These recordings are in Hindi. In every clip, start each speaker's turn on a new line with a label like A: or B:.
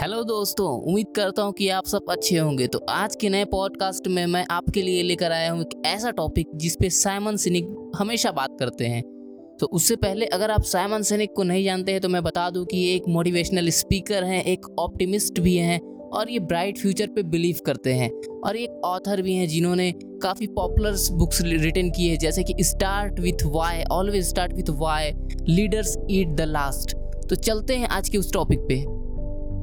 A: हेलो दोस्तों, उम्मीद करता हूँ कि आप सब अच्छे होंगे। तो आज के नए पॉडकास्ट में मैं आपके लिए लेकर आया हूँ एक ऐसा टॉपिक जिस पे साइमन सिनिक हमेशा बात करते हैं। तो उससे पहले अगर आप साइमन सिनिक को नहीं जानते हैं तो मैं बता दूँ कि ये एक मोटिवेशनल स्पीकर हैं, एक ऑप्टिमिस्ट भी हैं और ये ब्राइट फ्यूचर पे बिलीव करते हैं। और एक ऑथर भी हैं जिन्होंने काफ़ी पॉपुलर बुक्स रिटर्न की है, जैसे कि start with why always start with why leaders eat the last तो चलते हैं आज के उस टॉपिक पे।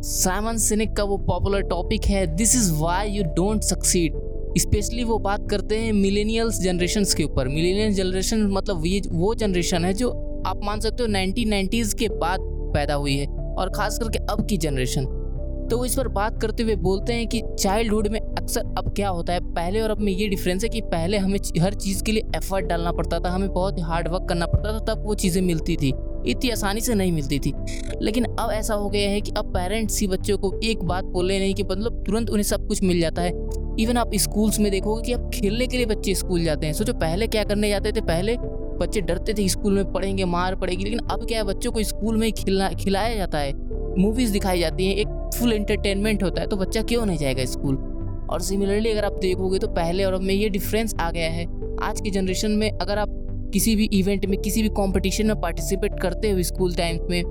A: साइमन सिनिक का वो पॉपुलर टॉपिक है this is why you don't succeed specially वो बात करते हैं मिलेनियल्स जनरेशन के ऊपर। मिलेनियल जनरेशन मतलब ये, वो जनरेशन है जो आप मान सकते हो नाइनटीन नाइन्टीज़ के बाद पैदा हुई है और ख़ास करके अब की जनरेशन तो इस पर बात करते हुए बोलते हैं कि चाइल्डहुड में अक्सर अब क्या होता है? पहले और अब में ये डिफरेंस है कि पहले हमें हर चीज़ के लिए एफर्ट डालना पड़ता था, हमें बहुत हार्ड वर्क करना पड़ता था, तब वो चीज़ें मिलती थी। इतनी आसानी से नहीं मिलती थी। लेकिन अब ऐसा हो गया है कि अब पेरेंट्स ही बच्चों को एक बात बोले नहीं कि मतलब तुरंत उन्हें सब कुछ मिल जाता है। इवन आप स्कूल्स में देखोगे कि अब खेलने के लिए बच्चे स्कूल जाते हैं। सोचो, पहले क्या करने जाते थे? पहले बच्चे डरते थे स्कूल में पढ़ेंगे, मार पड़ेगी। लेकिन अब क्या है? बच्चों को स्कूल में ही खिला खिलाया जाता है। मूवीज़ दिखाई जाती हैं, एक फुल एंटरटेनमेंट होता है। तो बच्चा क्यों नहीं जाएगा स्कूल और सिमिलरली अगर आप देखोगे तो पहले और अब में ये डिफरेंस आ गया है। आज की जनरेशन में अगर आप किसी भी इवेंट में, किसी भी कंपटीशन में पार्टिसिपेट करते हुए स्कूल टाइम में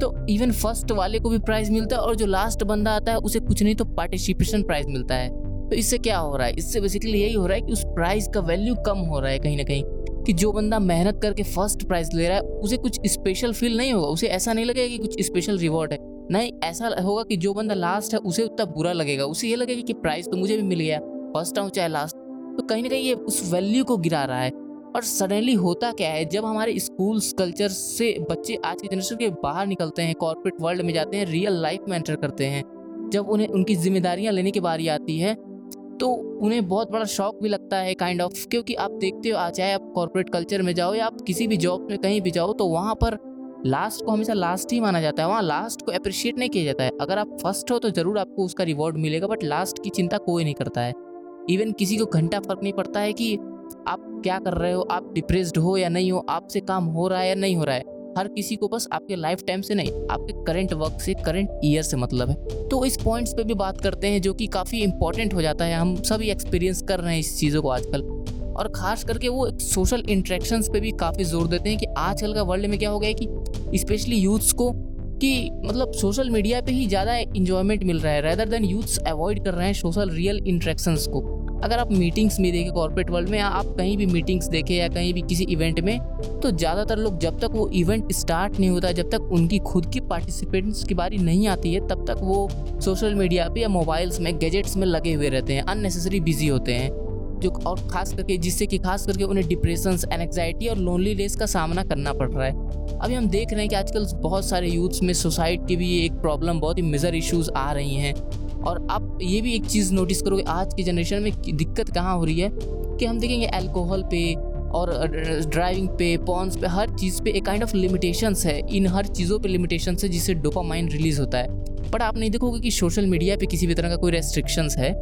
A: तो इवन फ़र्स्ट वाले को भी प्राइज़ मिलता है और जो लास्ट बंदा आता है, उसे कुछ नहीं तो पार्टिसिपेशन प्राइज़ मिलता है। तो इससे क्या हो रहा है? इससे बेसिकली यही हो रहा है कि उस प्राइज़ का वैल्यू कम हो रहा है कहीं ना कहीं, कि जो बंदा मेहनत करके फ़र्स्ट प्राइज़ ले रहा है, उसे कुछ स्पेशल फील नहीं होगा। उसे ऐसा नहीं लगेगा कि कुछ स्पेशल रिवॉर्ड है। नहीं, ऐसा होगा कि जो बंदा लास्ट है, उसे उतना बुरा लगेगा। उसे ये लगेगा कि प्राइज़ तो मुझे भी मिल गया फ़र्स्ट आऊँ चाहे लास्ट तो कहीं ना कहीं ये उस वैल्यू को गिरा रहा है। और सडनली होता क्या है? जब हमारे स्कूल्स कल्चर से बच्चे आज की जनरेशन के बाहर निकलते हैं कॉर्पोरेट वर्ल्ड में जाते हैं रियल लाइफ में एंटर करते हैं जब उन्हें उनकी जिम्मेदारियाँ लेने की बारी आती है तो उन्हें बहुत बड़ा शौक भी लगता है काइंड kind ऑफ़ of, क्योंकि आप देखते हो चाहे आप कॉरपोरेट कल्चर में जाओ या आप किसी भी जॉब में कहीं भी जाओ तो वहाँ पर लास्ट को हमेशा लास्ट ही माना जाता है। वहाँ लास्ट को अप्रिशिएट नहीं किया जाता है। अगर आप फ़र्स्ट हो तो ज़रूर आपको उसका रिवॉर्ड मिलेगा बट लास्ट की चिंता कोई नहीं करता है। इवन किसी को घंटा फ़र्क नहीं पड़ता है कि आप क्या कर रहे हो? आप डिप्रेस्ड हो या नहीं हो? आपसे काम हो रहा है या नहीं हो रहा है? हर किसी को बस आपके लाइफ टाइम से नहीं, आपके करंट वर्क से करंट ईयर से मतलब है। तो इस पॉइंट्स पे भी बात करते हैं जो कि काफ़ी इंपॉर्टेंट हो जाता है। हम सभी एक्सपीरियंस कर रहे हैं इस चीज़ों को आजकल। और ख़ास करके वो सोशल इंट्रैक्शंस पे भी काफ़ी ज़ोर देते हैं कि आजकल का वर्ल्ड में क्या हो गया है कि स्पेशली यूथ्स को कि मतलब सोशल मीडिया पे ही ज़्यादा इंजॉयमेंट मिल रहा है रेदर देन यूथ्स अवॉइड कर रहे हैं सोशल रियल इंट्रैक्शंस को। अगर आप मीटिंग्स में देखें कॉर्पोरेट वर्ल्ड में, या आप कहीं भी मीटिंग्स देखें या कहीं भी किसी इवेंट में तो ज़्यादातर लोग जब तक वो इवेंट स्टार्ट नहीं होता, जब तक उनकी खुद की पार्टिसिपेंट्स की बारी नहीं आती है, तब तक वो सोशल मीडिया पे या मोबाइल्स में गैजेट्स में लगे हुए रहते हैं अननेसेसरी बिज़ी होते हैं। जो और खास करके जिससे कि खास करके उन्हें डिप्रेशन एनजाइटी और लोनलीनेस का सामना करना पड़ रहा है। अभी हम देख रहे हैं कि आजकल बहुत सारे यूथ्स में सुसाइड की भी एक प्रॉब्लम बहुत ही मेजर इश्यूज़ आ रही हैं। और आप ये भी एक चीज़ नोटिस करोगे, आज की जनरेशन में दिक्कत कहाँ हो रही है? कि हम देखेंगे अल्कोहल पे और ड्राइविंग पे पॉन्स पे, हर चीज़ पे एक काइंड ऑफ़ लिमिटेशंस है। इन हर चीज़ों पे लिमिटेशंस है जिससे डोपामाइन रिलीज़ होता है। बट आप नहीं देखोगे कि सोशल मीडिया पे किसी भी तरह का कोई रेस्ट्रिक्शंस है।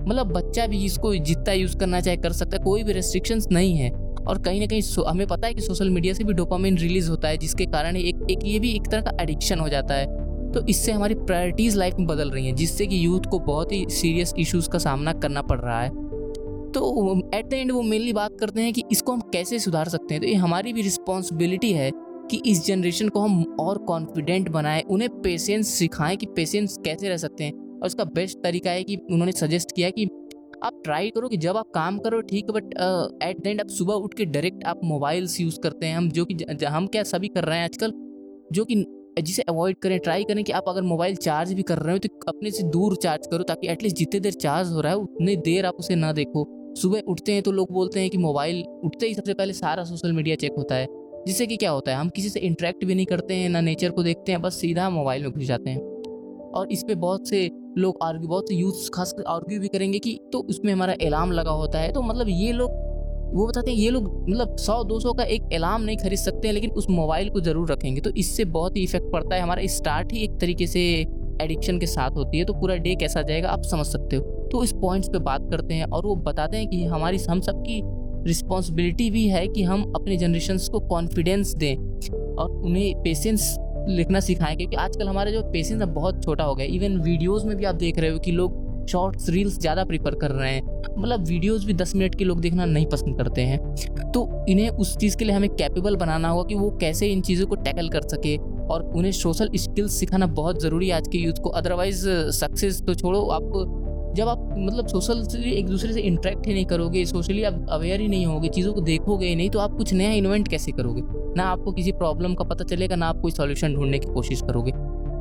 A: मतलब बच्चा भी इसको जितना यूज़ करना चाहे कर सकता है, कोई भी रेस्ट्रिक्शंस नहीं है। और कहीं ना कहीं हमें पता है कि सोशल मीडिया से भी डोपामाइन रिलीज़ होता है, जिसके कारण एक एक ये भी एक तरह का एडिक्शन हो जाता है। तो इससे हमारी प्रायोरिटीज़ लाइफ में बदल रही हैं, जिससे कि यूथ को बहुत ही सीरियस इश्यूज़ का सामना करना पड़ रहा है। तो एट द एंड वो मेनली बात करते हैं कि इसको हम कैसे सुधार सकते हैं। तो ये हमारी भी रिस्पॉन्सिबिलिटी है कि इस जनरेशन को हम और कॉन्फिडेंट बनाएँ, उन्हें पेशेंस सिखाएँ कि पेशेंस कैसे रह सकते हैं। और उसका बेस्ट तरीका है कि उन्होंने सजेस्ट किया कि आप ट्राई करो कि जब आप काम करो, ठीक बट एट द एंड आप सुबह उठ के डायरेक्ट आप मोबाइल्स यूज़ करते हैं। हम जो कि हम क्या सभी कर रहे हैं आजकल, जो कि जिसे अवॉइड करें ट्राई करें कि आप अगर मोबाइल चार्ज भी कर रहे हो तो अपने से दूर चार्ज करो ताकि एटलीस्ट जितने देर चार्ज हो रहा है, उतनी देर आप उसे ना देखो। सुबह उठते हैं तो लोग बोलते हैं कि मोबाइल उठते ही सबसे पहले सारा सोशल मीडिया चेक होता है, जिससे कि क्या होता है, हम किसी से इंटरेक्ट भी नहीं करते हैं, ना नेचर को देखते हैं, बस सीधा मोबाइल में घुस जाते हैं। और इस पर बहुत से लोग आर्ग्यू बहुत यूथ खासकर आर्ग्यू भी करेंगे कि तो उसमें हमारा अलार्म लगा होता है। तो मतलब ये लोग, वो बताते हैं, ये लोग मतलब सौ, दो सौ का एक अलार्म नहीं खरीद सकते हैं, लेकिन उस मोबाइल को ज़रूर रखेंगे। तो इससे बहुत ही इफ़ेक्ट पड़ता है हमारा स्टार्ट ही एक तरीके से एडिक्शन के साथ होती है। तो पूरा डे कैसा जाएगा आप समझ सकते हो। तो इस पॉइंट्स पे बात करते हैं और वो बताते हैं कि हमारी, हम सब की रिस्पॉन्सिबिलिटी भी है कि हम अपने जनरेशन को कॉन्फिडेंस दें और उन्हें पेशेंस लिखना सिखाएँ, क्योंकि आजकल हमारे जो पेशेंस है बहुत छोटा हो गया इवन वीडियोज़ में भी आप देख रहे हो कि लोग शॉर्ट्स रील्स ज़्यादा प्रीफर कर रहे हैं। मतलब वीडियोज़ भी दस मिनट के लोग देखना नहीं पसंद करते हैं। तो इन्हें उस चीज़ के लिए हमें कैपेबल बनाना होगा कि वो कैसे इन चीज़ों को टैकल कर सके और उन्हें सोशल स्किल्स सिखाना बहुत ज़रूरी है आज के यूथ को। अदरवाइज़ सक्सेस तो छोड़ो, आप जब आप मतलब सोशल एक दूसरे से इंटरेक्ट ही नहीं करोगे सोशली आप अवेयर ही नहीं होगे, चीज़ों को देखोगे नहीं तो आप कुछ नया इन्वेंट कैसे करोगे? ना आपको किसी प्रॉब्लम का पता चलेगा, ना आप कोई सॉल्यूशन ढूँढने की कोशिश करोगे।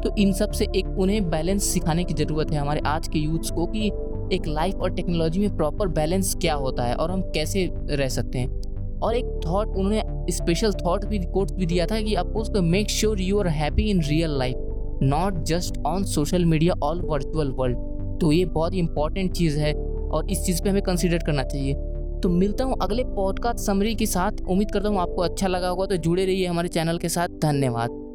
A: तो इन सबसे एक उन्हें बैलेंस सिखाने की ज़रूरत है हमारे आज के यूथ्स को कि एक लाइफ और टेक्नोलॉजी में प्रॉपर बैलेंस क्या होता है और हम कैसे रह सकते हैं। और एक थॉट उन्होंने स्पेशल थॉट भी कोट भी दिया था कि आपको make sure you are happy in real life not just on social media all virtual world तो ये बहुत ही इंपॉर्टेंट चीज़ है और इस चीज़ पे हमें कंसिडर करना चाहिए। तो मिलता हूँ अगले पॉडकास्ट समरी के साथ। उम्मीद करता हूँ आपको अच्छा लगा होगा। तो जुड़े रहिए हमारे चैनल के साथ। धन्यवाद।